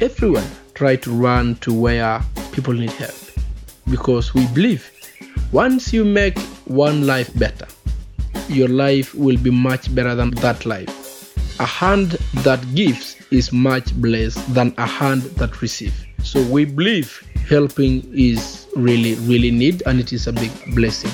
everyone try to run to where people need help because we believe once you make one life better, your life will be much better than that life. A hand that gives is much blessed than a hand that receives. So we believe helping is really, really need and it is a big blessing.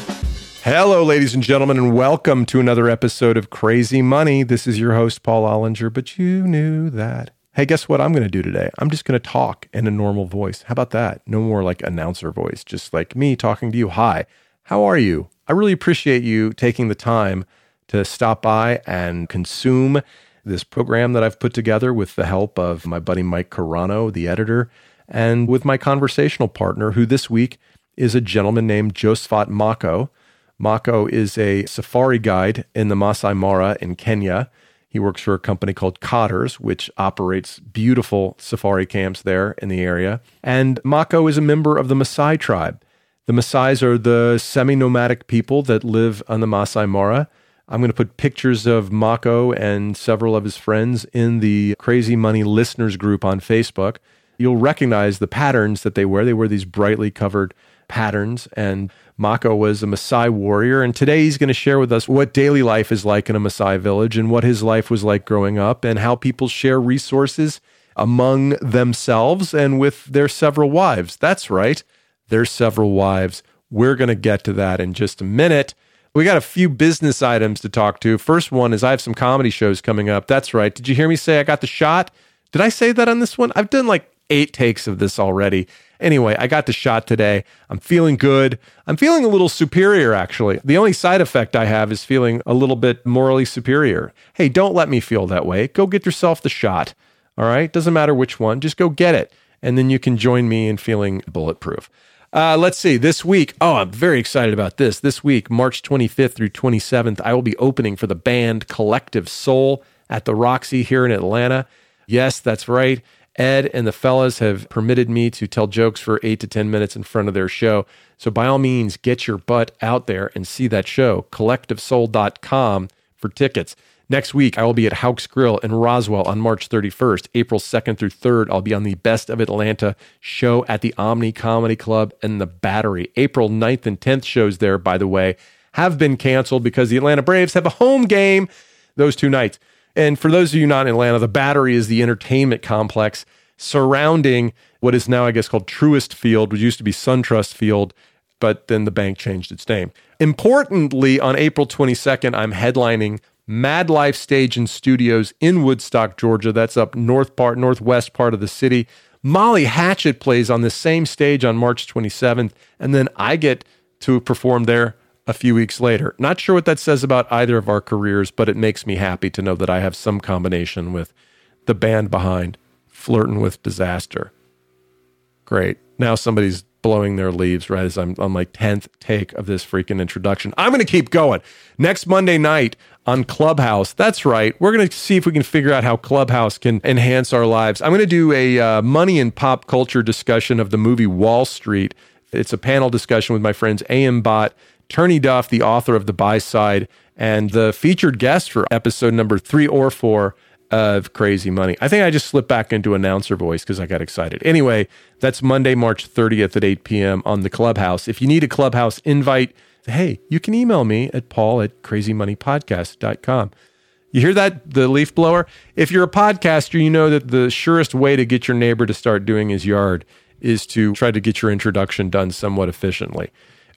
Hello, ladies and gentlemen, and welcome to another episode of Crazy Money. This is your host, Paul Ollinger, but you knew that. Hey, guess what I'm going to do today? I'm just going to talk in a normal voice. How about that? No more like announcer voice, just like me talking to you. Hi, how are you? I really appreciate you taking the time to stop by and consume this program that I've put together with the help of my buddy Mike Carano, the editor, and with my conversational partner, who this week is a gentleman named Josephat Mako. Mako is a safari guide in the Masai Mara in Kenya. He works for a company called Cottars, which operates beautiful safari camps there in the area. And Mako is a member of the Maasai tribe. The Maasais are the semi nomadic people that live on the Masai Mara. I'm going to put pictures of Mako and several of his friends in the Crazy Money listeners group on Facebook. You'll recognize the patterns that they wear. They wear these brightly covered patterns. And Mako was a Maasai warrior. And today he's going to share with us what daily life is like in a Maasai village and what his life was like growing up and how people share resources among themselves and with their several wives. That's right there's several wives. We're going to get to that in just a minute. We got a few business items to talk to. First one is I have some comedy shows coming up. That's right. Did you hear me say I got the shot? Did I say that on this one? I've done like eight takes of this already. Anyway, I got the shot today. I'm feeling good. I'm feeling a little superior, actually. The only side effect I have is feeling a little bit morally superior. Hey, don't let me feel that way. Go get yourself the shot. All right? Doesn't matter which one, just go get it. And then you can join me in feeling bulletproof. Uh, let's see. This week, oh, I'm very excited about this. This week, March 25th through 27th, I will be opening for the band Collective Soul at the Roxy here in Atlanta. Yes, that's right. Ed and the fellas have permitted me to tell jokes for eight to 10 minutes in front of their show. So, by all means, get your butt out there and see that show. CollectiveSoul.com for tickets. Next week, I will be at Houck's Grill in Roswell on March 31st. April 2nd through 3rd, I'll be on the Best of Atlanta show at the Omni Comedy Club and the Battery. April 9th and 10th shows there, by the way, have been canceled because the Atlanta Braves have a home game those two nights. And for those of you not in Atlanta, the Battery is the entertainment complex surrounding what is now, I guess, called Truist Field, which used to be SunTrust Field, but then the bank changed its name. Importantly, on April 22nd, I'm headlining Mad Life Stage and Studios in Woodstock, Georgia. That's up north part, northwest part of the city. Molly Hatchet plays on the same stage on March 27th, and then I get to perform there a few weeks later. Not sure what that says about either of our careers, but it makes me happy to know that I have some combination with the band behind Flirting with Disaster. Great. Now somebody's blowing their leaves right as I'm on my 10th take of this freaking introduction. I'm going to keep going. Next Monday night on Clubhouse. That's right. We're going to see if we can figure out how Clubhouse can enhance our lives. I'm going to do a uh, money and pop culture discussion of the movie Wall Street. It's a panel discussion with my friends AM Bot, Turney Duff, the author of The Buy Side, and the featured guest for episode number three or four of Crazy Money. I think I just slipped back into announcer voice because I got excited. Anyway, that's Monday, March 30th at 8 p.m. on the Clubhouse. If you need a Clubhouse invite, hey, you can email me at paul at crazymoneypodcast.com. You hear that, the leaf blower? If you're a podcaster, you know that the surest way to get your neighbor to start doing his yard is to try to get your introduction done somewhat efficiently.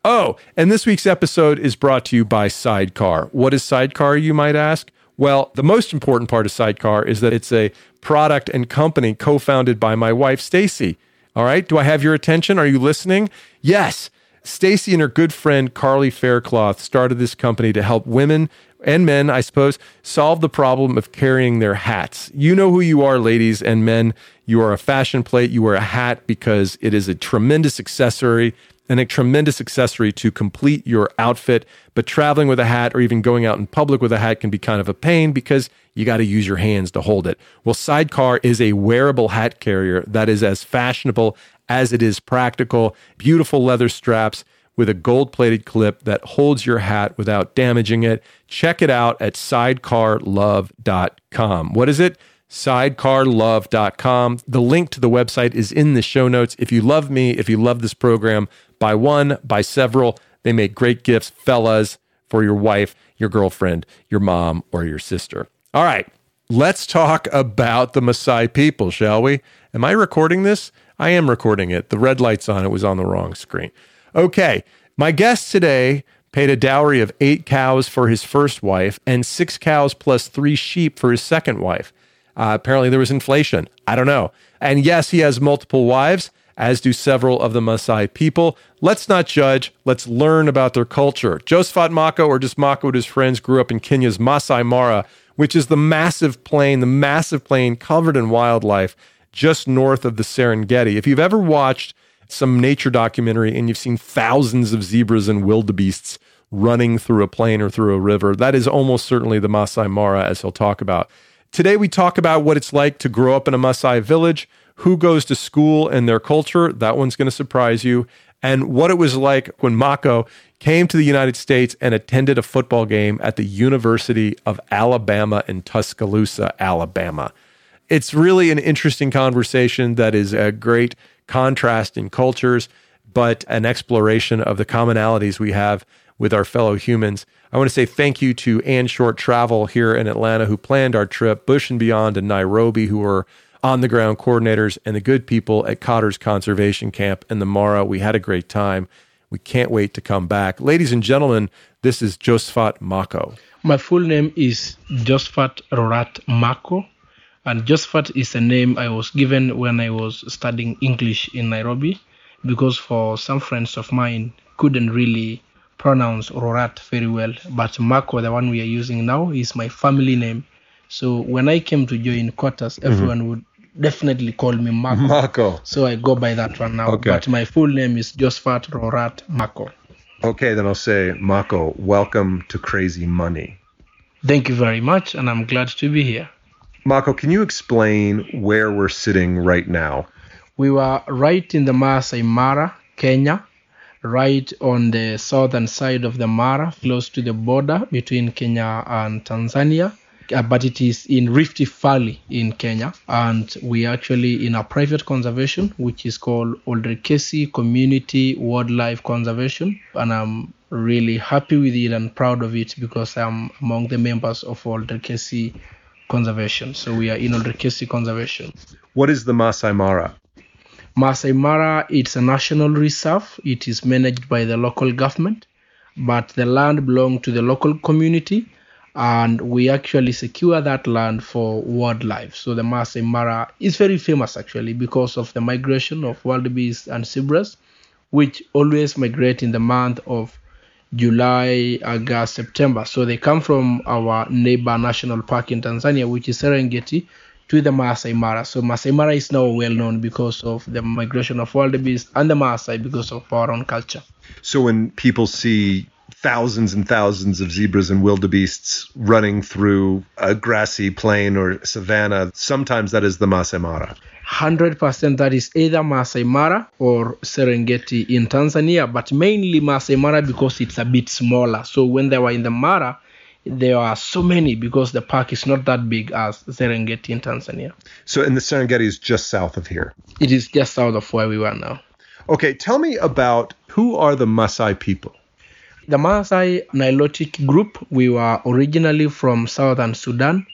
Oh, and this week's episode is brought to you by Sidecar. What is Sidecar, you might ask? Well, the most important part of Sidecar is that it's a product and company co founded by my wife, Stacy. All right. Do I have your attention? Are you listening? Yes. Stacy and her good friend Carly Faircloth started this company to help women and men, I suppose, solve the problem of carrying their hats. You know who you are, ladies and men. You are a fashion plate. You wear a hat because it is a tremendous accessory and a tremendous accessory to complete your outfit. But traveling with a hat or even going out in public with a hat can be kind of a pain because you got to use your hands to hold it. Well, Sidecar is a wearable hat carrier that is as fashionable as it is practical. Beautiful leather straps with a gold plated clip that holds your hat without damaging it. Check it out at sidecarlove.com. What is it? sidecarlove.com. The link to the website is in the show notes. If you love me, if you love this program, buy one, buy several. They make great gifts, fellas, for your wife, your girlfriend, your mom, or your sister. All right, let's talk about the Maasai people, shall we? Am I recording this? I am recording it. The red light's on. It was on the wrong screen. Okay, my guest today paid a dowry of eight cows for his first wife and six cows plus three sheep for his second wife. Uh, apparently, there was inflation. I don't know. And yes, he has multiple wives, as do several of the Maasai people. Let's not judge. Let's learn about their culture. Josephat Mako, or just Mako and his friends, grew up in Kenya's Masai Mara, which is the massive plain, the massive plain covered in wildlife just north of the Serengeti. If you've ever watched some nature documentary and you've seen thousands of zebras and wildebeests running through a plain or through a river, that is almost certainly the Masai Mara, as he'll talk about. Today, we talk about what it's like to grow up in a Maasai village, who goes to school and their culture. That one's going to surprise you. And what it was like when Mako came to the United States and attended a football game at the University of Alabama in Tuscaloosa, Alabama. It's really an interesting conversation that is a great contrast in cultures, but an exploration of the commonalities we have with our fellow humans. I want to say thank you to Ann Short Travel here in Atlanta who planned our trip, Bush and Beyond in Nairobi, who were on the ground coordinators, and the good people at Cotter's Conservation Camp in the Mara. We had a great time. We can't wait to come back. Ladies and gentlemen, this is Josephat Mako. My full name is Josephat Rorat Mako, and Josephat is a name I was given when I was studying English in Nairobi because for some friends of mine couldn't really pronounce Rorat very well, but Mako, the one we are using now, is my family name. So when I came to join Cottars, Mm-hmm. everyone would definitely call me Marco. Mako. So I go by that one now. Okay. But my full name is Josephat Rorat Marco. Okay, then I'll say, Marco, welcome to Crazy Money. Thank you very much, and I'm glad to be here. Marco, can you explain where we're sitting right now? We were right in the Maasai Mara, Kenya, right on the southern side of the Mara, close to the border between Kenya and Tanzania. Uh, but it is in Rift Valley in Kenya, and we are actually in a private conservation, which is called Olderkesi Community Wildlife Conservation, and I'm really happy with it and proud of it because I'm among the members of Olderkesi Conservation. So we are in Olderkesi Conservation. What is the Masai Mara? Masai Mara, it's a national reserve. It is managed by the local government, but the land belongs to the local community, and we actually secure that land for wildlife. So the Masai Mara is very famous actually because of the migration of wildebeest and zebras, which always migrate in the month of July, August, September. So they come from our neighbor national park in Tanzania, which is Serengeti, to the Maasai Mara. So Maasai Mara is now well known because of the migration of wildebeest and the Maasai because of our own culture. So when people see thousands and thousands of zebras and wildebeests running through a grassy plain or savanna, sometimes that is the Masai Mara. 100% that is either Masai Mara or Serengeti in Tanzania, but mainly Masai Mara because it's a bit smaller. So when they were in the Mara, there are so many because the park is not that big as Serengeti in Tanzania. So and the Serengeti is just south of here. It is just south of where we are now. Okay, tell me about who are the Maasai people? The Maasai Nilotic group, we were originally from southern Sudan,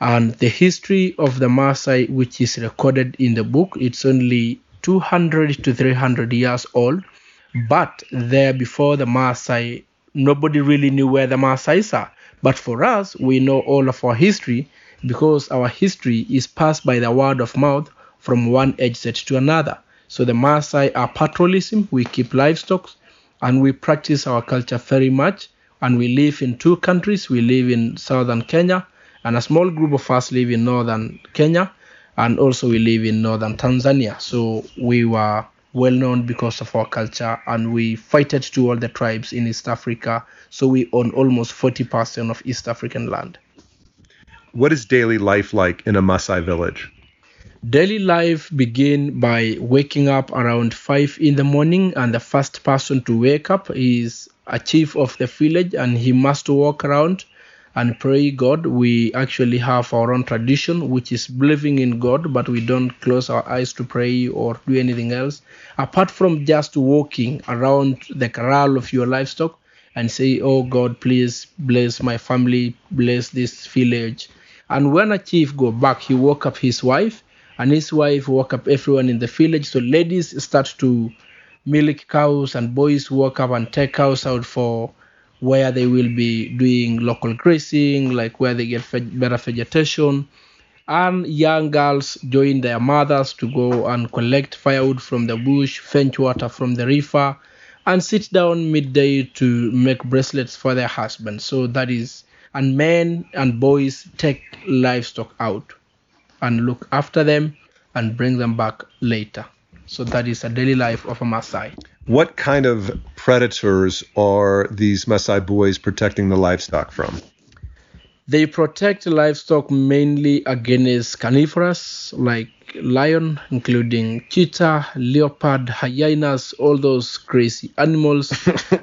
and the history of the Maasai, which is recorded in the book, it's only 200 to 300 years old. But there before the Maasai, nobody really knew where the Maasai are. But for us, we know all of our history because our history is passed by the word of mouth from one age set to another. So the Maasai are pastoralists, we keep livestock, and we practice our culture very much. And we live in two countries. We live in southern Kenya, and a small group of us live in northern Kenya, and also we live in northern Tanzania. So we were well known because of our culture, and we fighted to all the tribes in East Africa. So we own almost 40% of East African land. What is daily life like in a Maasai village? Daily life begin by waking up around 5 in the morning and the first person to wake up is a chief of the village and he must walk around and pray God. We actually have our own tradition, which is believing in God, but we don't close our eyes to pray or do anything else. Apart from just walking around the corral of your livestock and say, Oh God, please bless my family, bless this village. And when a chief go back, he woke up his wife, and his wife woke up everyone in the village. So ladies start to milk cows, and boys walk up and take cows out for where they will be doing local grazing, like where they get better vegetation. And young girls join their mothers to go and collect firewood from the bush, fetch water from the river, and sit down midday to make bracelets for their husbands. So that is, and men and boys take livestock out and look after them and bring them back later. So that is a daily life of a Maasai. What kind of predators are these Maasai boys protecting the livestock from? They protect livestock mainly against carnivorous like lion, including cheetah, leopard, hyenas, all those crazy animals,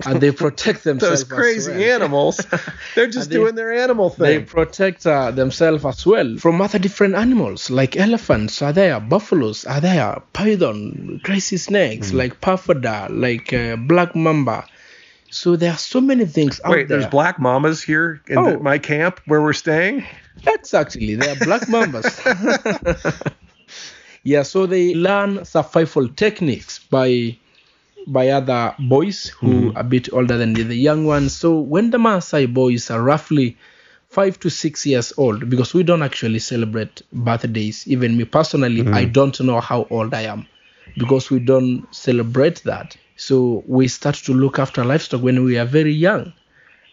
and they protect themselves. those crazy well. animals. They're just doing their animal thing. They protect uh, themselves as well from other different animals, like elephants are there, buffaloes are there, python, crazy snakes, mm. like puff adder, like uh, black mamba. So there are so many things out Wait, there. there's black mamas here in oh. the, my camp where we're staying? Exactly. There are black mamas. yeah, so they learn survival techniques by by other boys who mm. are a bit older than the, the young ones. So when the Maasai boys are roughly five to six years old, because we don't actually celebrate birthdays. Even me personally, mm. I don't know how old I am because we don't celebrate that. So we start to look after livestock when we are very young.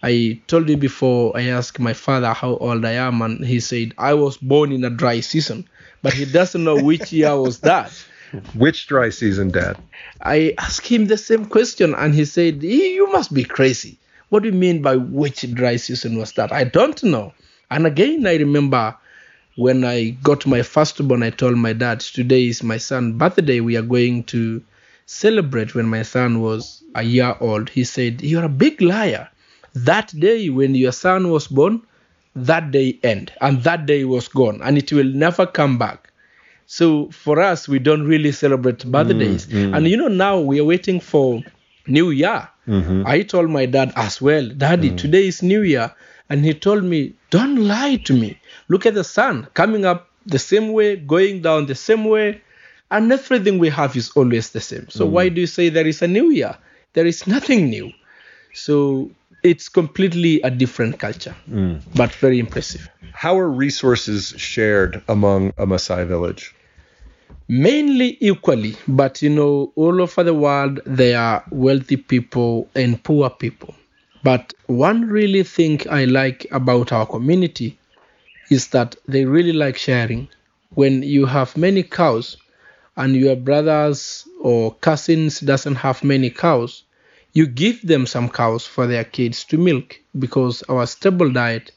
I told you before I asked my father how old I am, and he said I was born in a dry season, but he doesn't know which year was that. Which dry season, Dad? I asked him the same question, and he said, You must be crazy. What do you mean by which dry season was that? I don't know. And again, I remember when I got my firstborn, I told my dad, Today is my son's birthday. We are going to celebrate when my son was a year old. He said, You're a big liar. That day when your son was born, that day end and that day was gone and it will never come back. So for us, we don't really celebrate birthdays. Mm, mm. And you know, now we are waiting for New Year. Mm-hmm. I told my dad as well, Daddy, mm. today is New Year. And he told me, Don't lie to me. Look at the sun coming up the same way, going down the same way and everything we have is always the same. So mm. why do you say there is a new year? There is nothing new. So it's completely a different culture, mm. but very impressive. How are resources shared among a Maasai village? Mainly equally, but you know, all over the world there are wealthy people and poor people. But one really thing I like about our community is that they really like sharing. When you have many cows, and your brothers or cousins doesn't have many cows, you give them some cows for their kids to milk because our stable diet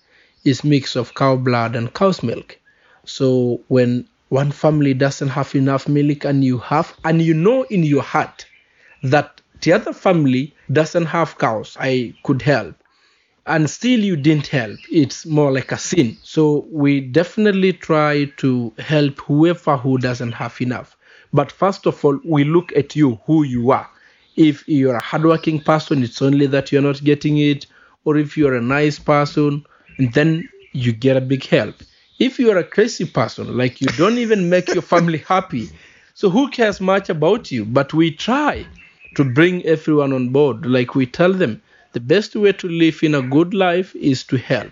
is mix of cow blood and cow's milk. So when one family doesn't have enough milk and you have and you know in your heart that the other family doesn't have cows, I could help. And still you didn't help. It's more like a sin. So we definitely try to help whoever who doesn't have enough. But first of all, we look at you, who you are. If you're a hardworking person, it's only that you're not getting it. Or if you're a nice person, and then you get a big help. If you're a crazy person, like you don't even make your family happy, so who cares much about you? But we try to bring everyone on board. Like we tell them, the best way to live in a good life is to help.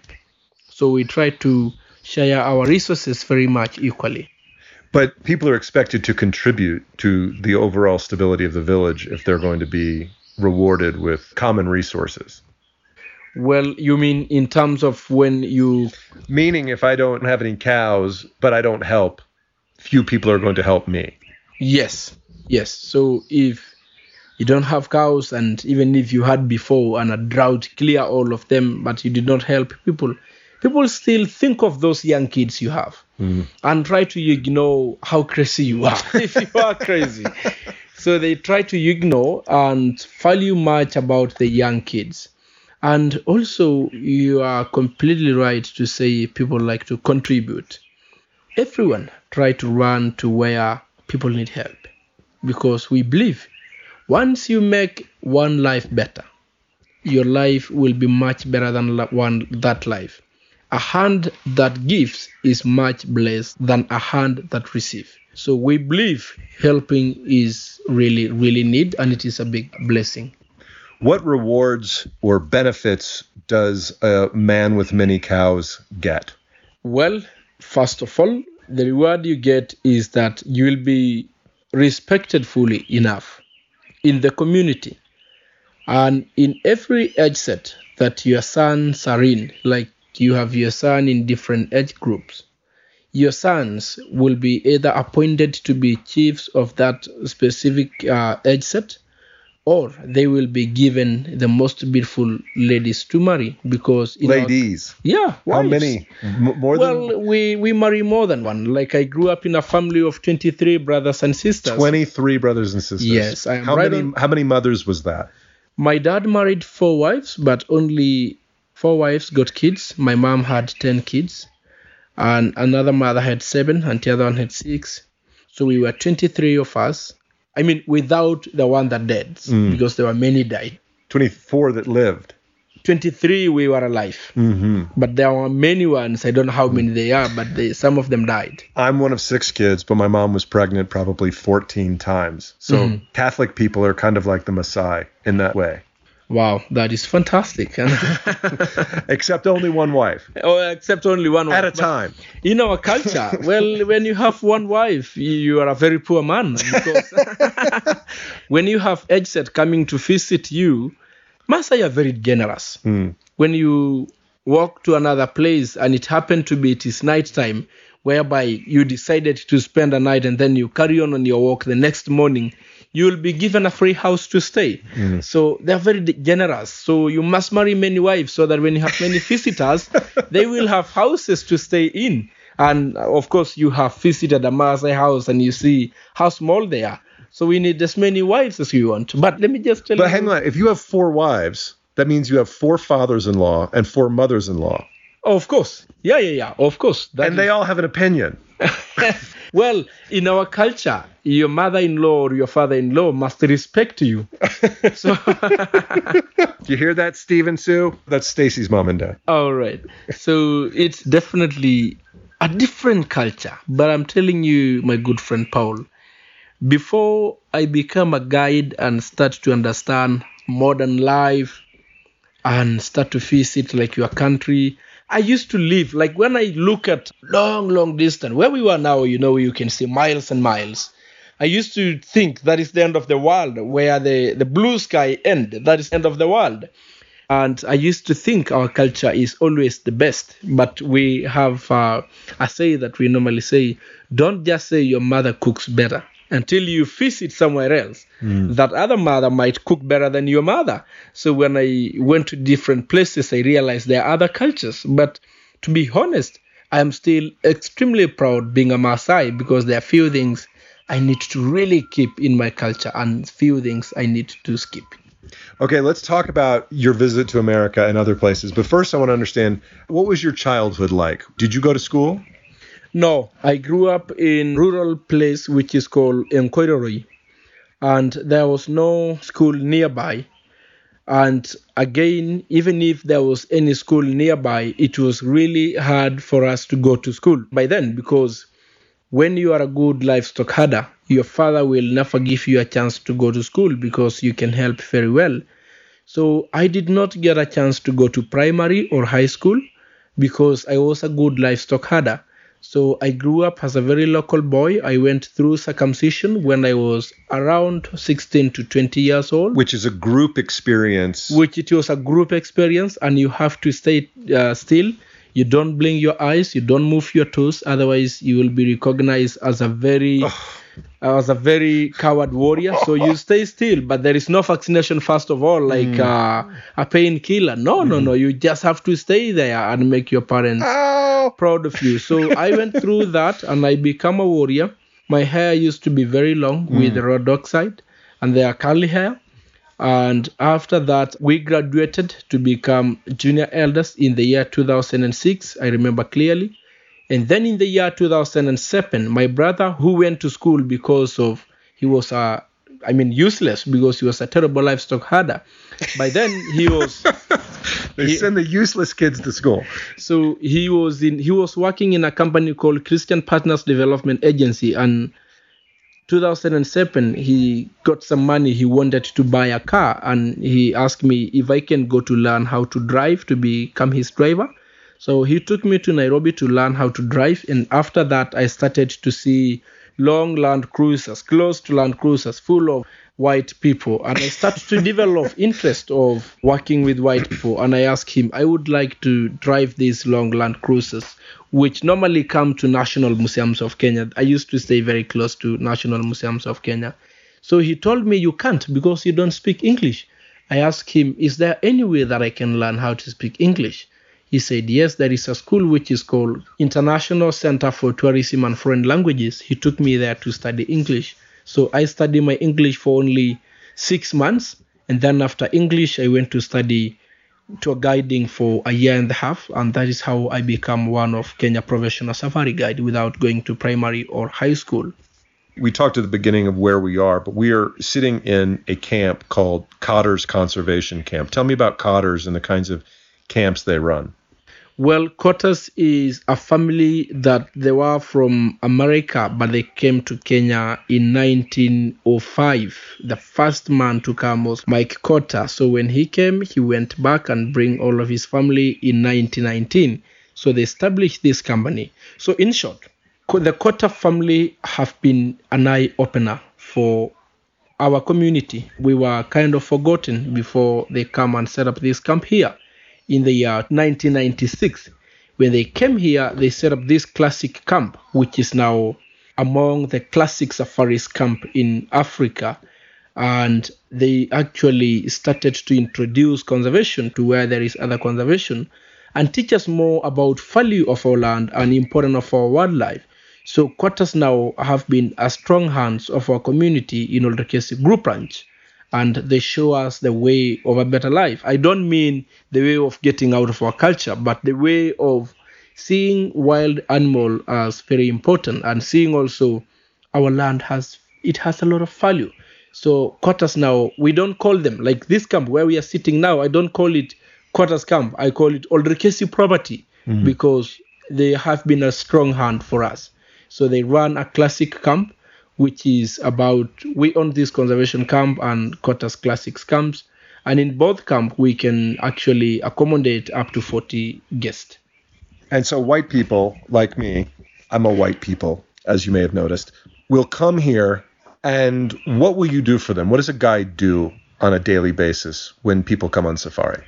So we try to share our resources very much equally. But people are expected to contribute to the overall stability of the village if they're going to be rewarded with common resources. Well, you mean in terms of when you. Meaning, if I don't have any cows, but I don't help, few people are going to help me. Yes, yes. So if you don't have cows, and even if you had before and a drought clear all of them, but you did not help people, people still think of those young kids you have mm. and try to ignore how crazy you are if you are crazy. so they try to ignore and value much about the young kids. And also, you are completely right to say people like to contribute. Everyone try to run to where people need help because we believe once you make one life better, your life will be much better than one that life. A hand that gives is much blessed than a hand that receives. So we believe helping is really, really need, and it is a big blessing. What rewards or benefits does a man with many cows get? Well, first of all, the reward you get is that you will be respected fully enough in the community and in every age set that your sons are in, like you have your son in different age groups. Your sons will be either appointed to be chiefs of that specific uh, age set or they will be given the most beautiful ladies to marry because in our- Ladies. yeah How many? M- more well than we we marry more than one like i grew up in a family of 23 brothers and sisters 23 brothers and sisters. Yes, I am how right many on- how many mothers was that? my dad married four wives but only four wives got kids. My mom had 10 kids. And another mother had seven and the other one had six. So we were 23 of us. I mean without the one that died because there were many died 24 that lived. 23 we were alive. Mm-hmm. but there were many ones. I don't know how many they are but they, some of them died. I'm one of six kids, but my mom was pregnant probably 14 times. So Mm-hmm. Catholic people are kind of like the Maasai in that way, wow that is fantastic except only one wife oh, except only one at a wife. But time. in our culture well when you have one wife you- are a very poor man because when you have age set coming to visit you Masai are very generous hmm. when you walk to another place and it happened to be it is night time whereby you decided to spend a night and then you carry on on your walk the next morning you will be given a free house to stay so they're very generous so you must marry many wives so that when you have many visitors they will have houses to stay in and uh, of course you have visited a Maasai house and you see how small they are so we need as many wives as you want but let me just tell But you But hang on, if you have four wives, that means you have four fathers-in-law and four mothers-in-law, Oh, of course. Yeah, yeah, yeah. Of course. That and they all have an opinion. well, in our culture, your mother-in-law or your father-in-law must respect you. so, You hear that, Stephen Sue? That's Stacy's mom and dad. all right. So it's definitely a different culture. But I'm telling you, my good friend Paul, before I become a guide and start to understand modern life and start to face it like your country, I used to live like when I look at long, long distance where we were now, you know, you can see miles and miles. I used to think that is the end of the world, where the, the blue sky end, that is end of the world. And I used to think our culture is always the best, but we have uh, a say that we normally say, don't just say your mother cooks better until you visit somewhere else. Mm. That other mother might cook better than your mother. So when I went to different places, I realized there are other cultures. But to be honest, I am still extremely proud being a Maasai because there are few things I need to really keep in my culture and few things I need to skip. Okay, let's talk about your visit to America and other places. But first, I want to understand what was your childhood like? Did you go to school? No, I grew up in rural place which is called Enkoiroi, and there was no school nearby. And again, even if there was any school nearby, it was really hard for us to go to school by then because when you are a good livestock herder, your father will never give you a chance to go to school because you can help very well. So I did not get a chance to go to primary or high school because I was a good livestock herder. So I grew up as a very local boy. I went through circumcision when I was around 16 to 20 years old, Which is a group experience. which it was a group experience, and you have to stay uh, still. You don't blink your eyes, you don't move your toes, otherwise you will be recognized as a very as a very coward warrior. So you stay still, but there is no vaccination first of all, like hmm. uh, a painkiller. No, no, hmm. no. You just have to stay there and make your parents Ow! proud of you. So I went through that and I became a warrior. My hair used to be very long hmm. with rhodoxide and they are curly hair. And after that, we graduated to become junior elders in the year 2006. I remember clearly. And then in the year 2007, my brother, who went to school because of he was a, I mean, useless because he was a terrible livestock herder. By then he was. they he- send the useless kids to school. so he was in he was working in a company called Christian Partners Development Agency and 2007 he got some money he wanted to buy a car and he asked me if I can go to learn how to drive to become his driver so he took me to Nairobi to learn how to drive and after that I started to see long land cruisers close to land cruisers full of white people and I started to develop interest of working with white people and I asked him I would like to drive these long land cruisers which normally come to national museums of Kenya. I used to stay very close to national museums of Kenya. So he told me you can't because you don't speak English. I asked him, Is there any way that I can learn how to speak English? He said, Yes, there is a school which is called International Center for Tourism and Foreign Languages. He took me there to study English. So I studied my English for only six months. And then after English, I went to study tour guiding for a year and a half. And that is how I became one of Kenya professional safari guide without going to primary or high school. We talked at the beginning of where we are, but we are sitting in a camp called Cottar's Conservation Camp. Tell me about Cottar's and the kinds of camps they run. Well, Cottars is a family that they were from America, but they came to Kenya in 1905. The first man to come was Mike Cottar. So when he came, he went back and bring all of his family in 1919. So they established this company. So in short, the Cottar family have been an eye opener for our community. We were kind of forgotten before they come and set up this camp here in the year 1996. When they came here, they set up this classic camp, which is now among the classic safaris camp in Africa. And they actually started to introduce conservation to where there is other conservation and teach us more about value of our land and importance of our wildlife. So Cottars now have been a strong hands of our community in Olderkesi Group Ranch and they show us the way of a better life. I don't mean the way of getting out of our culture, but the way of seeing wild animal as very important and seeing also our land has it has a lot of value. So Cottars now we don't call them like this camp where we are sitting now. I don't call it Cottars camp. I call it Olderkesi property mm-hmm. because they have been a strong hand for us. So they run a classic camp which is about we own this conservation camp and Cottars Classics camps. And in both camp we can actually accommodate up to 40 guests. And so, white people like me, I'm a white people, as you may have noticed, will come here. And what will you do for them? What does a guide do on a daily basis when people come on safari?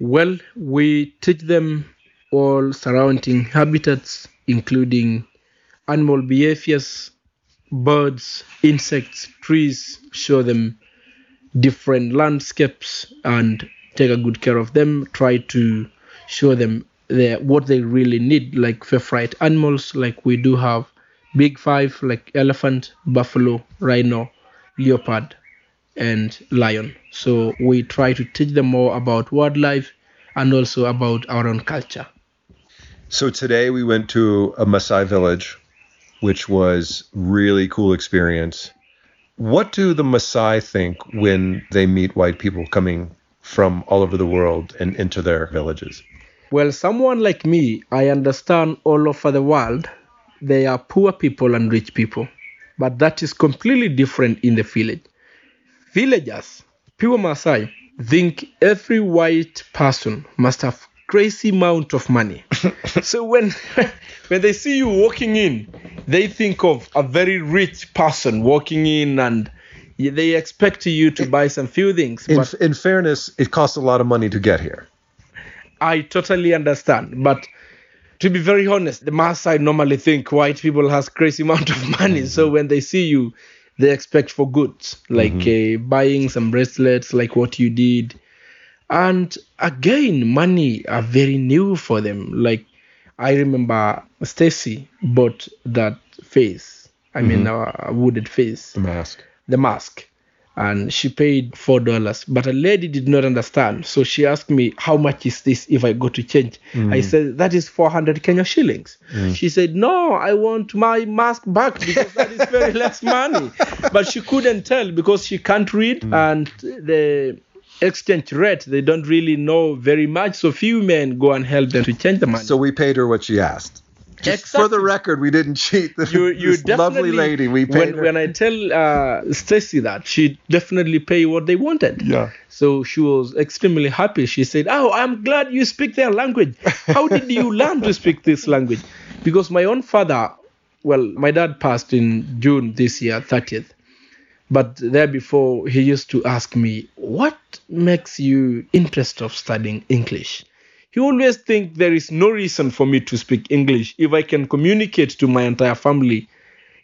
Well, we teach them all surrounding habitats, including animal behaviors, birds, insects, trees, show them different landscapes and take a good care of them, try to show them the, what they really need, like favorite animals, like we do have big five, like elephant, buffalo, rhino, leopard, and lion. So we try to teach them more about wildlife and also about our own culture. So today we went to a Maasai village, which was really cool experience. What do the Maasai think when they meet white people coming from all over the world and into their villages? Well, someone like me, I understand all over the world they are poor people and rich people, but that is completely different in the village. Villagers, pure Maasai, think every white person must have crazy amount of money. so when when they see you walking in, they think of a very rich person walking in and they expect you to buy some few things. In, But in fairness, it costs a lot of money to get here. I totally understand, but to be very honest, the Maasai normally think white people has crazy amount of money. So when they see you, they expect for goods like uh, buying some bracelets, like what you did, and again, money are very new for them. Like I remember Stacy bought that face. I mean, mm-hmm. a, wooded face The mask. the mask and she paid four dollars. But a lady did not understand, so she asked me, "How much is this if I go to change?" Mm. I said, "That is four hundred Kenya shillings." Mm. She said, "No, I want my mask back because that is very less money." But she couldn't tell because she can't read mm. and the exchange rate they don't really know very much. So few men go and help them to change the money. So we paid her what she asked. Just for the record, we didn't cheat. You you lovely lady, we paid when, her. when I tell uh, Stacy that she definitely pay what they wanted. Yeah. So she was extremely happy. She said, "Oh, I'm glad you speak their language. How did you learn to speak this language?" Because my own father, well, my dad passed in June this year, 30th. But there before, he used to ask me, "What makes you interest of studying English?" He always think there is no reason for me to speak English if I can communicate to my entire family.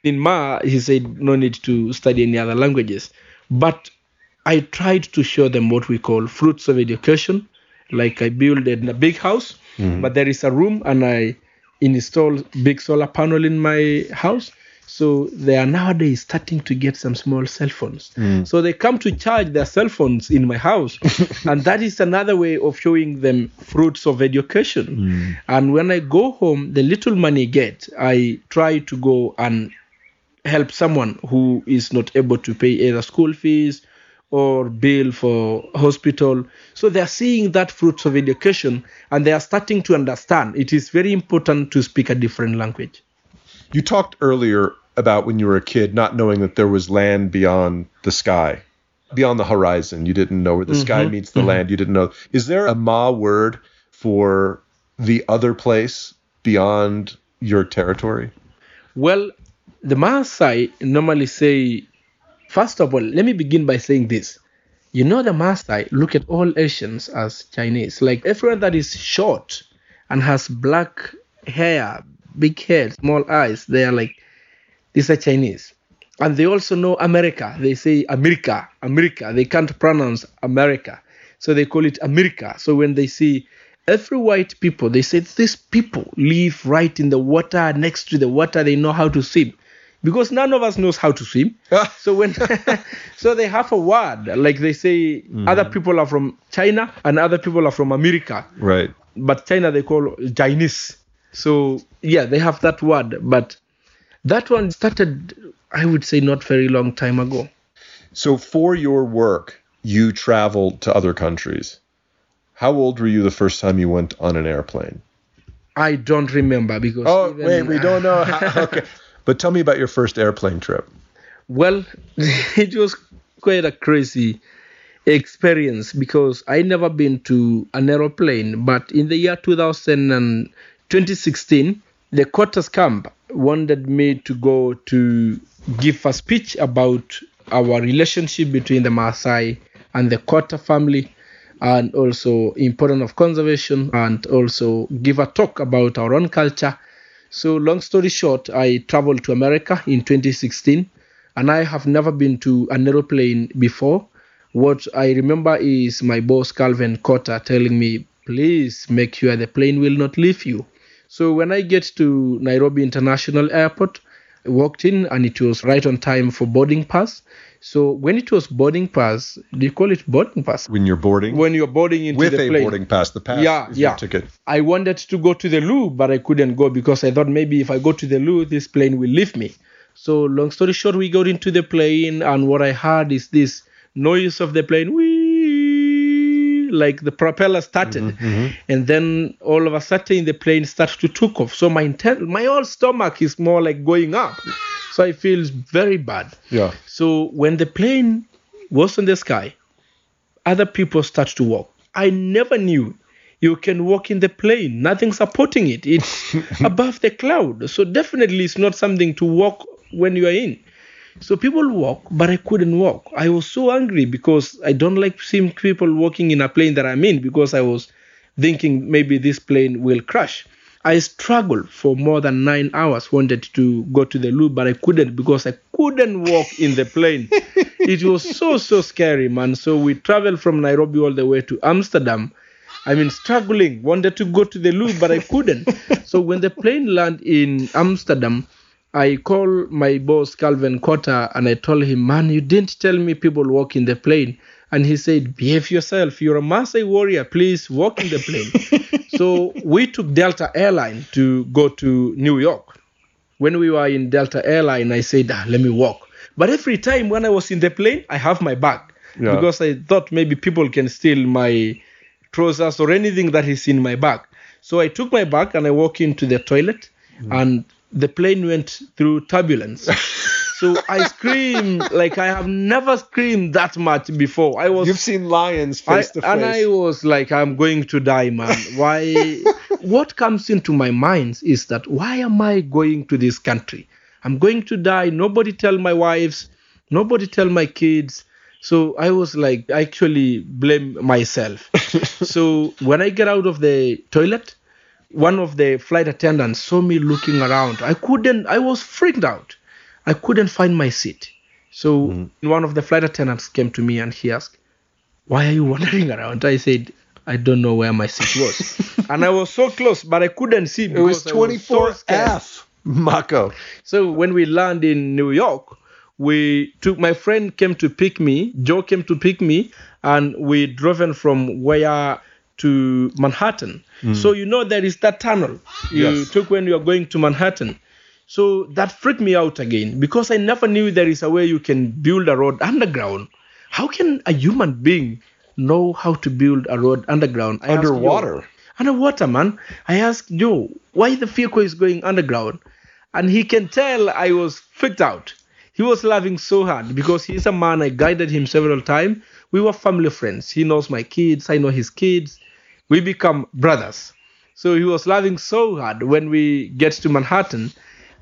In Maa, he said no need to study any other languages. But I tried to show them what we call fruits of education. Like I built in a big house, mm-hmm. but there is a room and I install big solar panel in my house. So they are nowadays starting to get some small cell phones. Mm. So they come to charge their cell phones in my house. and that is another way of showing them fruits of education. Mm. And when I go home, the little money I get, I try to go and help someone who is not able to pay either school fees or bill for hospital so they are seeing that fruits of education and they are starting to understand it is very important to speak a different language You talked earlier about when you were a kid not knowing that there was land beyond the sky, beyond the horizon. You didn't know where the sky mm-hmm. meets the mm-hmm. land. You didn't know. Is there a Maa word for the other place beyond your territory? well the maasai normally say first of all let me begin by saying this you know the maasai look at all asians as chinese like everyone that is short and has black hair big head small eyes they are like these are chinese. And they also know america. They say america america. They can't pronounce america. So they call it america. So when they see every white people they say these people live right in the water next to the water. They know how to swim. Because none of us knows how to swim. Ah. So when so they have a word. Like they say mm. other people are from china and other people are from america. Right. but China they call Chinese. So yeah, they have that word, but that one started, I would say, not very long time ago. So for your work, you traveled to other countries. How old were you the first time you went on an airplane? I don't remember because. Oh, even- wait, we don't know. How, okay. But tell me about your first airplane trip. Well, it was quite a crazy experience because I never been to an aeroplane, but in the year 2000 and 2016, the Cottars Camp wanted me to go to give a speech about our relationship between the Maasai and the Cottar family and also importance of conservation and also give a talk about our own culture. So long story short, I traveled to America in 2016 and I have never been to an aeroplane before. What I remember is my boss Calvin Cottar telling me, please make sure the plane will not leave you. So when I get to Nairobi International Airport, I walked in and it was right on time for boarding pass. So when it was boarding pass, do you call it boarding pass? When you're boarding? When you're boarding into With the a plane. boarding pass. The pass Yeah, yeah. ticket. I wanted to go to the loo, but I couldn't go because I thought maybe if I go to the loo, this plane will leave me. So, long story short, we got into the plane, and what I heard is this noise of the plane, wee, like the propeller started, mm-hmm, mm-hmm. and then all of a sudden the plane starts to take off. So my inten- my whole stomach is more like going up, so I feel very bad. Yeah. So when the plane was in the sky, other people start to walk. I never knew you can walk in the plane, nothing supporting it. It's above the cloud. So definitely it's not something to walk when you are in. So people walk, but I couldn't walk. I was so angry because I don't like seeing people walking in a plane that I'm in because I was thinking maybe this plane will crash. I struggled for more than nine hours, wanted to go to the loo, but I couldn't because I couldn't walk in the plane. it was so, so scary, man. So we traveled from Nairobi all the way to Amsterdam. I mean, struggling, wanted to go to the loo, but I couldn't. so when the plane landed in Amsterdam, I called my boss Calvin Cottar and I told him, "Man, you didn't tell me people walk in the plane." And he said, "Behave yourself. You're a Maasai warrior. Please walk in the plane." so we took Delta Airline to go to New York. When we were in Delta Airline, I said, ah, "Let me walk." But every time when I was in the plane, I have my bag Yeah. because I thought maybe people can steal my trousers or anything that is in my bag. So I took my bag and I walk into the toilet, and the plane went through turbulence. so I screamed like I have never screamed that much before. I was You've seen lions I, face and I was like, I'm going to die, man. Why? what comes into my mind is that why am I going to this country? I'm going to die. Nobody tell my wives. Nobody tell my kids. So I was like, I actually blame myself. so when I get out of the toilet, one of the flight attendants saw me looking around. I couldn't. I was freaked out. I couldn't find my seat. So mm-hmm. one of the flight attendants came to me and he asked, why are you wandering around? I said, I don't know where my seat was. and I was so close, but I couldn't see it was because I was so scared. 24F, Mako. So when we land in New York, we took my friend came to pick me, Joe came to pick me, and we driven from where to Manhattan. Hmm. So you know there is that tunnel you Yes. took when you are going to Manhattan. So that freaked me out again because I never knew there is a way you can build a road underground. How can a human being know how to build a road underground? I asked Joe. Underwater. Underwater, man. I asked Joe why the vehicle is going underground, and he can tell I was freaked out. He was laughing so hard because he's a man. I guided him several times. We were family friends. He knows my kids. I know his kids. We become brothers. So he was laughing so hard when we get to Manhattan.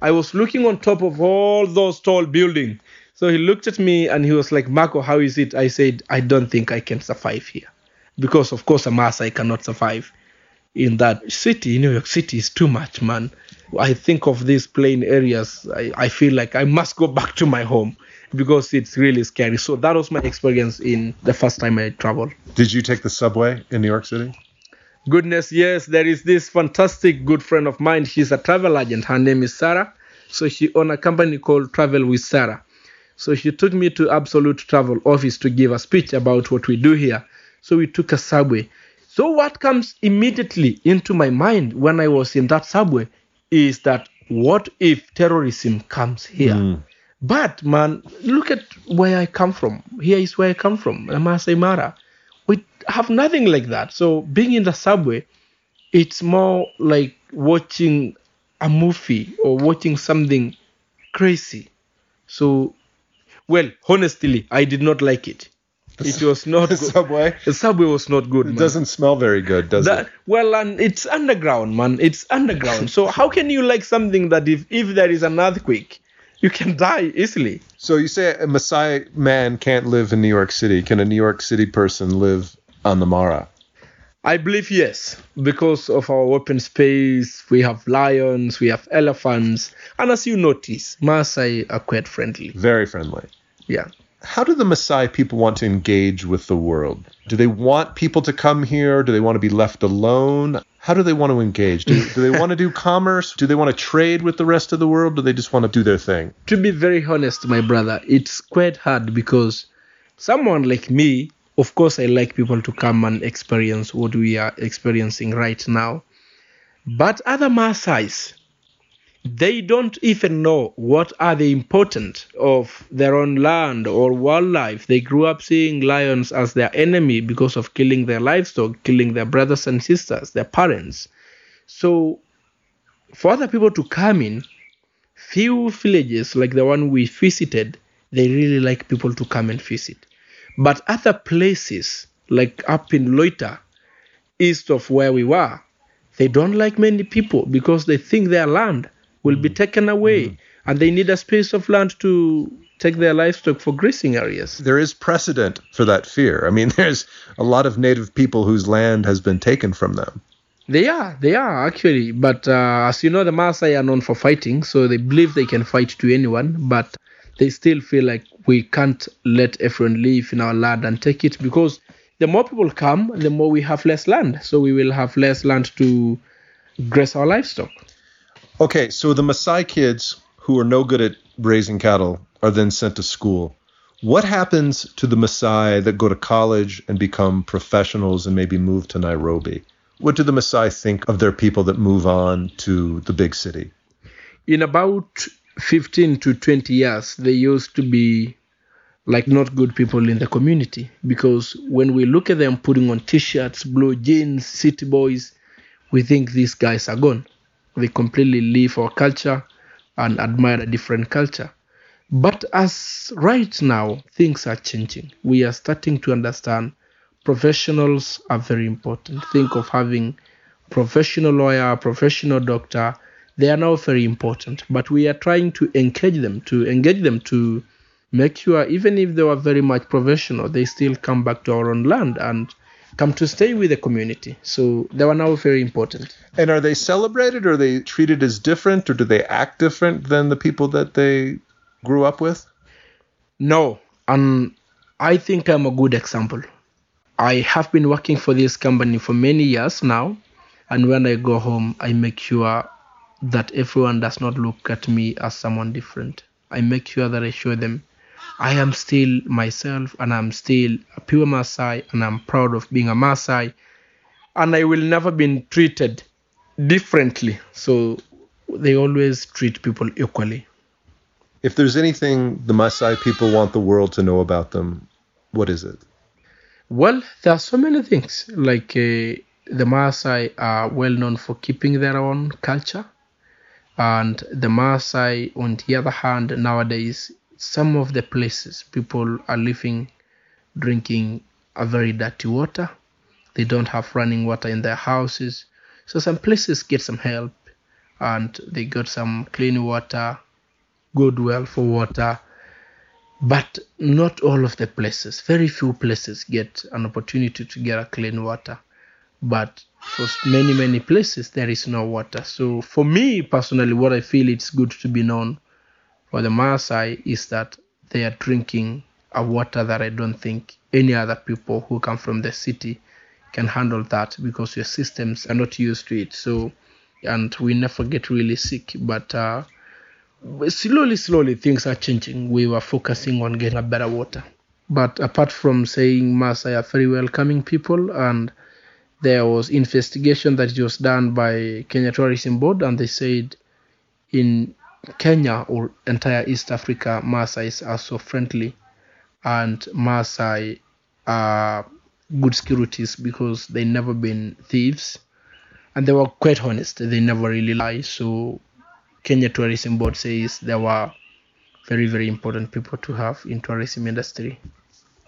I was looking on top of all those tall buildings. So he looked at me and he was like, Mako, how is it? I said, I don't think I can survive here. Because, of course, a Maasai cannot survive in that city. New York City is too much, man. I think of these plain areas. I, I feel like I must go back to my home because it's really scary. So that was my experience in the first time I traveled. Did you take the subway in New York City? Goodness, yes, there is this fantastic good friend of mine. She's a travel agent. Her name is Sarah. So she own a company called Travel with Sarah. So she took me to Absolute Travel office to give a speech about what we do here. So we took a subway. So what comes immediately into my mind when I was in that subway is that what if terrorism comes here? Hmm. But man, look at where I come from. Here is where I come from, Masai Mara. We have nothing like that. So being in the subway, it's more like watching a movie or watching something crazy. So, well, honestly, I did not like it. It was not The good. subway? The subway was not good. It man. doesn't smell very good, does That, it? well, and it's underground, man. It's underground. so how can you like something that if if there is an earthquake, you can die easily? So you say a Maasai man can't live in New York City. Can a New York City person live on the Mara? I believe yes, because of our open space. We have lions, we have elephants, and as you notice, Maasai are quite friendly. Very friendly. Yeah. How do the Maasai people want to engage with the world? Do they want people to come here? Do they want to be left alone? How do they want to engage? Do, do they want to do commerce? Do they want to trade with the rest of the world? Do they just want to do their thing? To be very honest, my brother, it's quite hard because someone like me, of course, I like people to come and experience what we are experiencing right now. But other Maasais, they don't even know what are the importance of their own land or wildlife. They grew up seeing lions as their enemy because of killing their livestock, killing their brothers and sisters, their parents. So, for other people to come in, few villages like the one we visited, they really like people to come and visit. But other places, like up in Loita, east of where we were, they don't like many people because they think their land will be taken away and they need a space of land to take their livestock for grazing areas. There is precedent for that fear. I mean, there's a lot of native people whose land has been taken from them. They are, they are actually. But uh, as you know, the Maasai are known for fighting, so they believe they can fight to anyone, but they still feel like we can't let everyone live in our land and take it because the more people come, the more we have less land. So we will have less land to graze our livestock. Okay, so the Maasai kids who are no good at raising cattle are then sent to school. What happens to the Maasai that go to college and become professionals and maybe move to Nairobi? What do the Maasai think of their people that move on to the big city? In about 15 to 20 years, they used to be like not good people in the community because when we look at them putting on t-shirts, blue jeans, city boys, we think these guys are gone. They completely leave our culture and admire a different culture. But as right now things are changing, we are starting to understand professionals are very important. Think of having professional lawyer, professional doctor. They are now very important, but we are trying to engage them to engage them to make sure even if they were very much professional, they still come back to our own land and come to stay with the community. So they are now very important. And are they celebrated? Or are they treated as different, or do they act different than the people that they grew up with? No, and I think I'm a good example. I have been working for this company for many years now, and when I go home, I make sure that everyone does not look at me as someone different. I make sure that I show them I am still myself and I'm still a pure Maasai and I'm proud of being a Maasai and I will never be treated differently. So they always treat people equally. If there's anything the Maasai people want the world to know about them, what is it? Well, there are so many things. Like uh, the Maasai are well known for keeping their own culture, and the Maasai, on the other hand, nowadays some of the places people are living drinking a very dirty water. They don't have running water in their houses. So some places get some help and they got some clean water, good well for water. But not all of the places, very few places get an opportunity to get a clean water. But for many, many places, there is no water. So for me personally, what I feel it's good to be known for the Maasai is that they are drinking a water that I don't think any other people who come from the city can handle that because your systems are not used to it. So, and we never get really sick. But uh, slowly, slowly, things are changing. We were focusing on getting a better water. But apart from saying Maasai are very welcoming people, and there was investigation that was done by Kenya Tourism Board, and they said in Kenya or entire East Africa, Maasai are so friendly, and Maasai are good securities because they never been thieves, and they were quite honest. They never really lie. So Kenya Tourism Board says they were very very important people to have in tourism industry.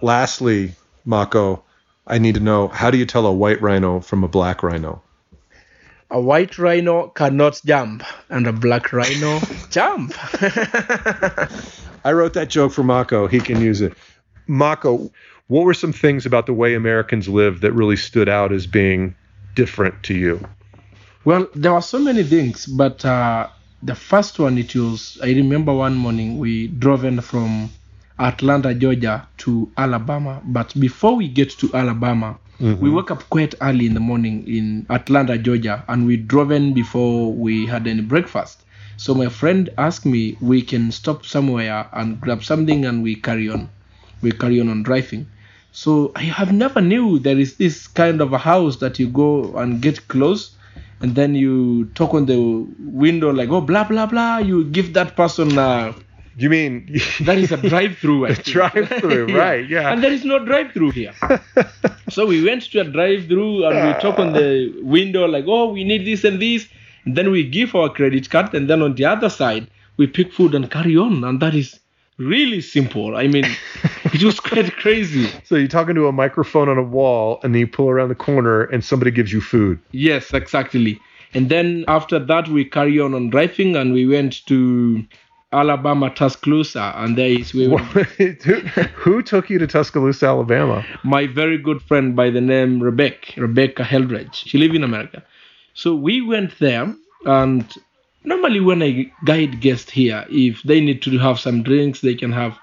Lastly, Mako, I need to know how do you tell a white rhino from a black rhino? A white rhino cannot jump and a black rhino jump. I wrote that joke for Mako. He can use it. Mako, what were some things about the way Americans live that really stood out as being different to you? Well, there were so many things, but uh, the first one it was I remember one morning we drove in from Atlanta, Georgia to Alabama, but before we get to Alabama, Mm-hmm. We woke up quite early in the morning in Atlanta, Georgia, and we drove in before we had any breakfast. So my friend asked me, we can stop somewhere and grab something, and we carry on. We carry on on driving. So I have never knew there is this kind of a house that you go and get close, and then you talk on the window like, oh blah blah blah. You give that person. Uh, you mean that is a drive-through? a drive-through, yeah. right? Yeah. And there is no drive-through here. so we went to a drive-through and we talk on the window like, "Oh, we need this and this." And then we give our credit card, and then on the other side we pick food and carry on, and that is really simple. I mean, it was quite crazy. So you're talking to a microphone on a wall, and then you pull around the corner, and somebody gives you food. Yes, exactly. And then after that, we carry on on driving, and we went to Alabama, Tuscaloosa, and there is where who took you to Tuscaloosa, Alabama? My very good friend by the name Rebecca, Rebecca Heldredge. She lives in America. So we went there, and normally when I guide guests here, if they need to have some drinks, they can have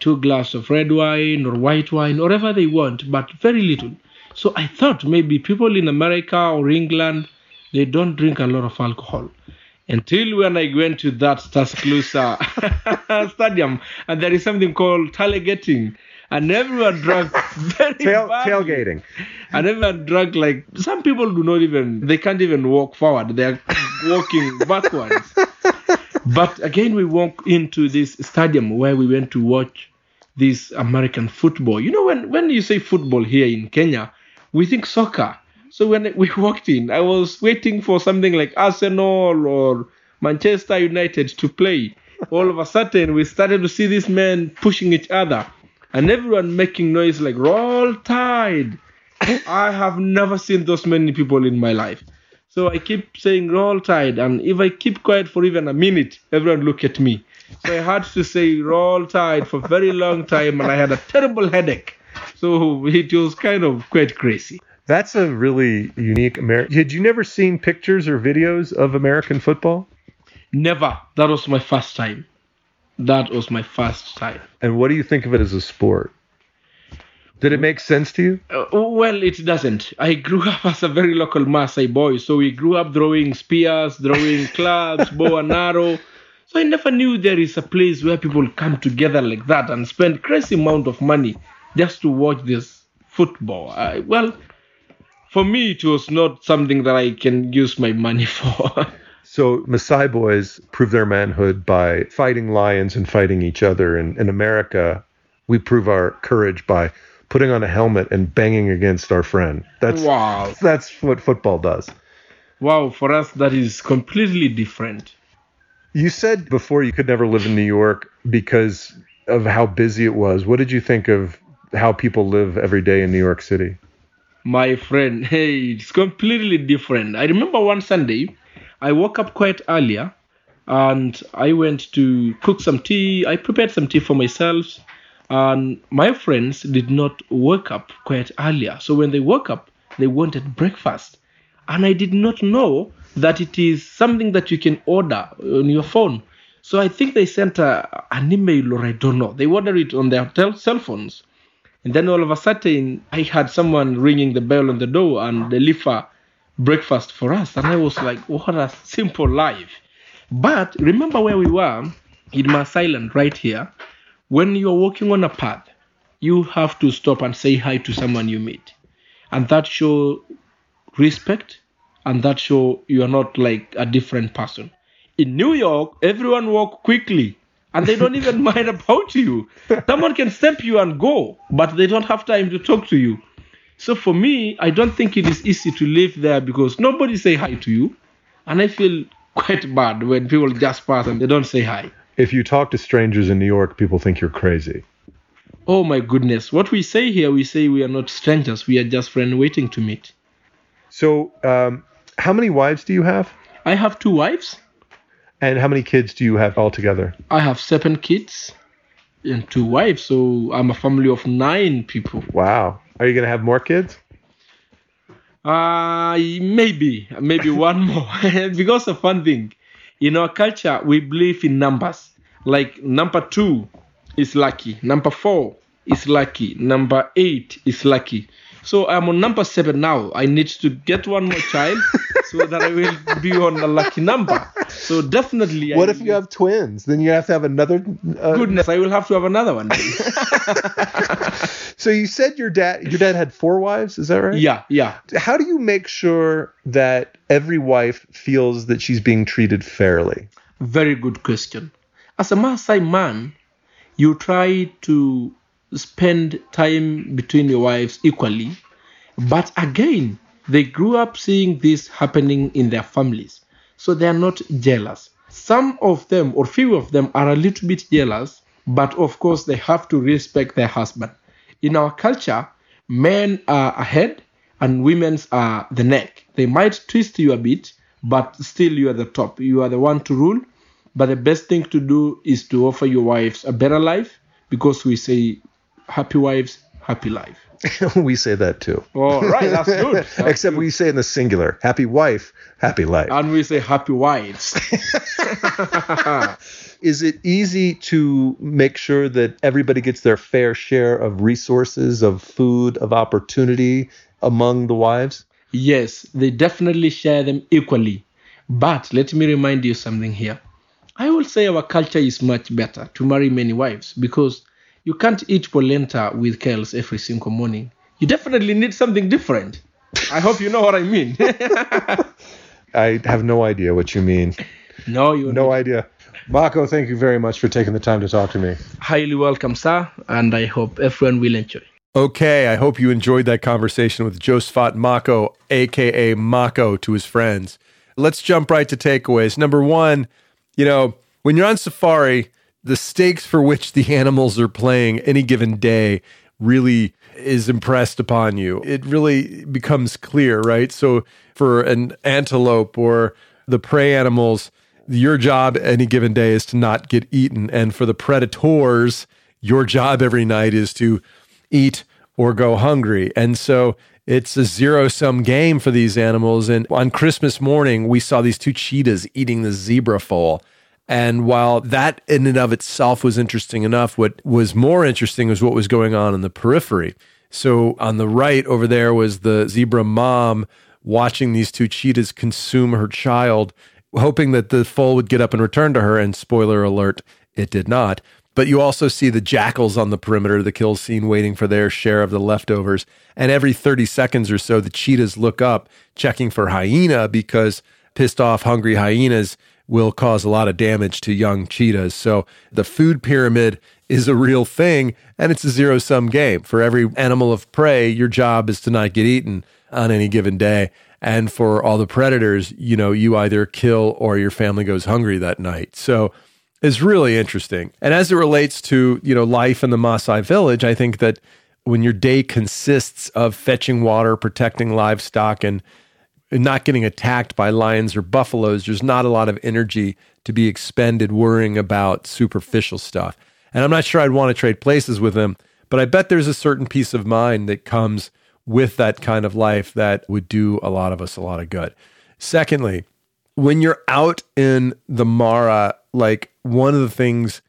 two glasses of red wine or white wine, whatever they want, but very little. So I thought maybe people in America or England they don't drink a lot of alcohol. Until when I went to that Tuscaloosa stadium, and there is something called tailgating, and everyone drank very Tail, badly. tailgating. And everyone drank like some people do not even they can't even walk forward. They are walking backwards. But again, we walk into this stadium where we went to watch this American football. You know, when when you say football here in Kenya, we think soccer. So when we walked in, I was waiting for something like Arsenal or Manchester United to play. All of a sudden, we started to see these men pushing each other, and everyone making noise like "Roll Tide." I have never seen those many people in my life. So I keep saying roll tide, and if I keep quiet for even a minute, everyone look at me. So I had to say roll tide for a very long time, and I had a terrible headache. So it was kind of quite crazy. That's a really unique American. Had you never seen pictures or videos of American football? Never. That was my first time. That was my first time. And what do you think of it as a sport? Did it make sense to you? Uh, well, it doesn't. I grew up as a very local Maasai boy, so we grew up throwing spears, throwing clubs, bow and arrow. So I never knew there is a place where people come together like that and spend crazy amount of money just to watch this football. I, well, for me, it was not something that I can use my money for. So Maasai boys prove their manhood by fighting lions and fighting each other. And in America, we prove our courage by putting on a helmet and banging against our friend. That's wow. that's what football does. Wow, for us, that is completely different. You said before you could never live in New York because of how busy it was. What did you think of how people live every day in New York City? My friend, hey, it's completely different. I remember one Sunday, I woke up quite earlier and I went to cook some tea. I prepared some tea for myself. And my friends did not wake up quite earlier. So when they woke up, they wanted breakfast. And I did not know that it is something that you can order on your phone. So I think they sent a, an email or I don't know. They ordered it on their tel- cell phones. And then all of a sudden, I had someone ringing the bell on the door and deliver breakfast for us. And I was like, what a simple life. But remember where we were in Maasailand, right here. When you're walking on a path, you have to stop and say hi to someone you meet. And that show respect and that show you are not like a different person. In New York, everyone walk quickly and they don't even mind about you. Someone can step you and go, but they don't have time to talk to you. So for me, I don't think it is easy to live there because nobody say hi to you, and I feel quite bad when people just pass and they don't say hi. If you talk to strangers in New York, people think you're crazy. Oh my goodness, what we say here, we say we are not strangers, we are just friends waiting to meet. So, um, how many wives do you have? I have two wives. And how many kids do you have altogether? I have seven kids and two wives, so I'm a family of nine people. Wow. Are you going to have more kids? Uh, maybe, maybe one more. because of one thing, in our culture, we believe in numbers. Like number two is lucky, number four is lucky, number eight is lucky. So I'm on number seven now. I need to get one more child so that I will be on a lucky number. So definitely. What I if you have twins? Then you have to have another. Uh, Goodness, I will have to have another one. so you said your dad, your dad had four wives. Is that right? yeah, yeah. How do you make sure that every wife feels that she's being treated fairly? Very good question. As a Maasai man, you try to spend time between your wives equally, but again, they grew up seeing this happening in their families, so they are not jealous. Some of them, or few of them, are a little bit jealous, but of course, they have to respect their husband. In our culture, men are ahead and women's are the neck. They might twist you a bit, but still you are the top. You are the one to rule. But the best thing to do is to offer your wives a better life because we say happy wives, happy life. we say that too. Oh, right, that's good. That's Except good. we say in the singular happy wife, happy life. and we say happy wives. Is it easy to make sure that everybody gets their fair share of resources, of food, of opportunity among the wives? yes, they definitely share them equally. But let me remind you something here. I will say our culture is much better to marry many wives because you can't eat polenta with kales every single morning. You definitely need something different. I hope you know what I mean. I have no idea what you mean. no, you No idea. Mako, thank you very much for taking the time to talk to me. highly welcome, sir, and I hope everyone will enjoy. Okay, I hope you enjoyed that conversation with Josephat Mako, aka Mako, to his friends. Let's jump right to takeaways. Number one, you know, when you're on safari, the stakes for which the animals are playing any given day really is impressed upon you. It really becomes clear, right? So for an antelope or the prey animals, your job any given day is to not get eaten. And for the predators, your job every night is to eat or go hungry. And so it's a zero sum game for these animals. And on Christmas morning, we saw these two cheetahs eating the zebra foal. And while that in and of itself was interesting enough, what was more interesting was what was going on in the periphery. So on the right over there was the zebra mom watching these two cheetahs consume her child, hoping that the foal would get up and return to her. And spoiler alert, it did not. But you also see the jackals on the perimeter of the kill scene waiting for their share of the leftovers. And every 30 seconds or so, the cheetahs look up, checking for hyena because pissed off, hungry hyenas will cause a lot of damage to young cheetahs. So the food pyramid is a real thing and it's a zero sum game. For every animal of prey, your job is to not get eaten on any given day. And for all the predators, you know, you either kill or your family goes hungry that night. So it's really interesting. And as it relates to, you know, life in the Maasai village, I think that when your day consists of fetching water, protecting livestock and not getting attacked by lions or buffaloes, there's not a lot of energy to be expended worrying about superficial stuff. And I'm not sure I'd want to trade places with him, but I bet there's a certain peace of mind that comes with that kind of life that would do a lot of us a lot of good. Secondly, when you're out in the Mara, like one of the things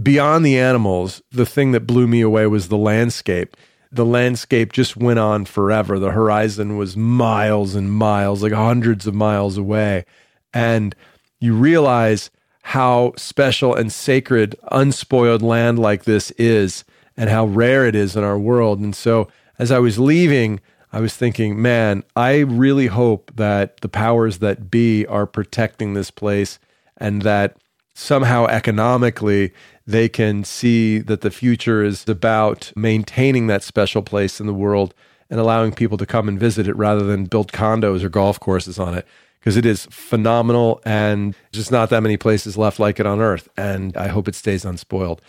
beyond the animals, the thing that blew me away was the landscape the landscape just went on forever. The horizon was miles and miles, like hundreds of miles away. And you realize how special and sacred unspoiled land like this is and how rare it is in our world. And so as I was leaving, I was thinking, man, I really hope that the powers that be are protecting this place and that somehow economically they can see that the future is about maintaining that special place in the world and allowing people to come and visit it rather than build condos or golf courses on it. Because it is phenomenal and just not that many places left like it on earth and i hope it stays unspoiled.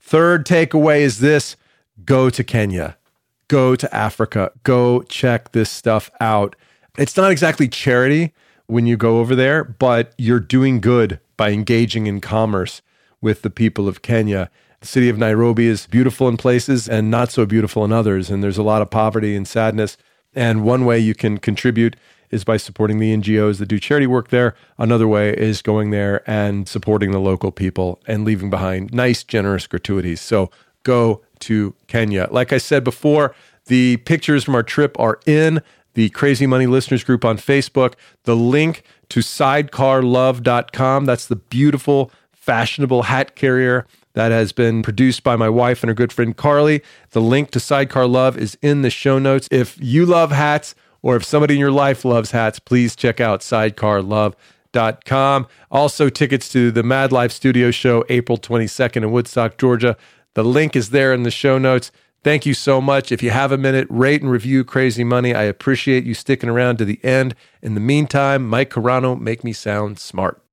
Third takeaway is this go to kenya. Go to africa. Go check this stuff out. It's not exactly charity when you go over there but you're doing good by engaging in commerce with the people of Kenya. The city of Nairobi is beautiful in places and not so beautiful in others. And there's a lot of poverty and sadness. And one way you can contribute is by supporting the NGOs that do charity work there. Another way is going there and supporting the local people and leaving behind nice, generous gratuities. So go to Kenya. Like I said before, the pictures from our trip are in the Crazy Money Listeners group on Facebook. The link to sidecarlove.com. That's the beautiful fashionable hat carrier that has been produced by my wife and her good friend Carly. The link to Sidecar Love is in the show notes. If you love hats or if somebody in your life loves hats, please check out sidecarlove.com. Also, tickets to the Mad Life Studio Show April 22nd in Woodstock, Georgia. The link is there in the show notes. Thank you so much. If you have a minute, rate and review Crazy Money. I appreciate you sticking around to the end. In the meantime, Mike Carano, make me sound smart.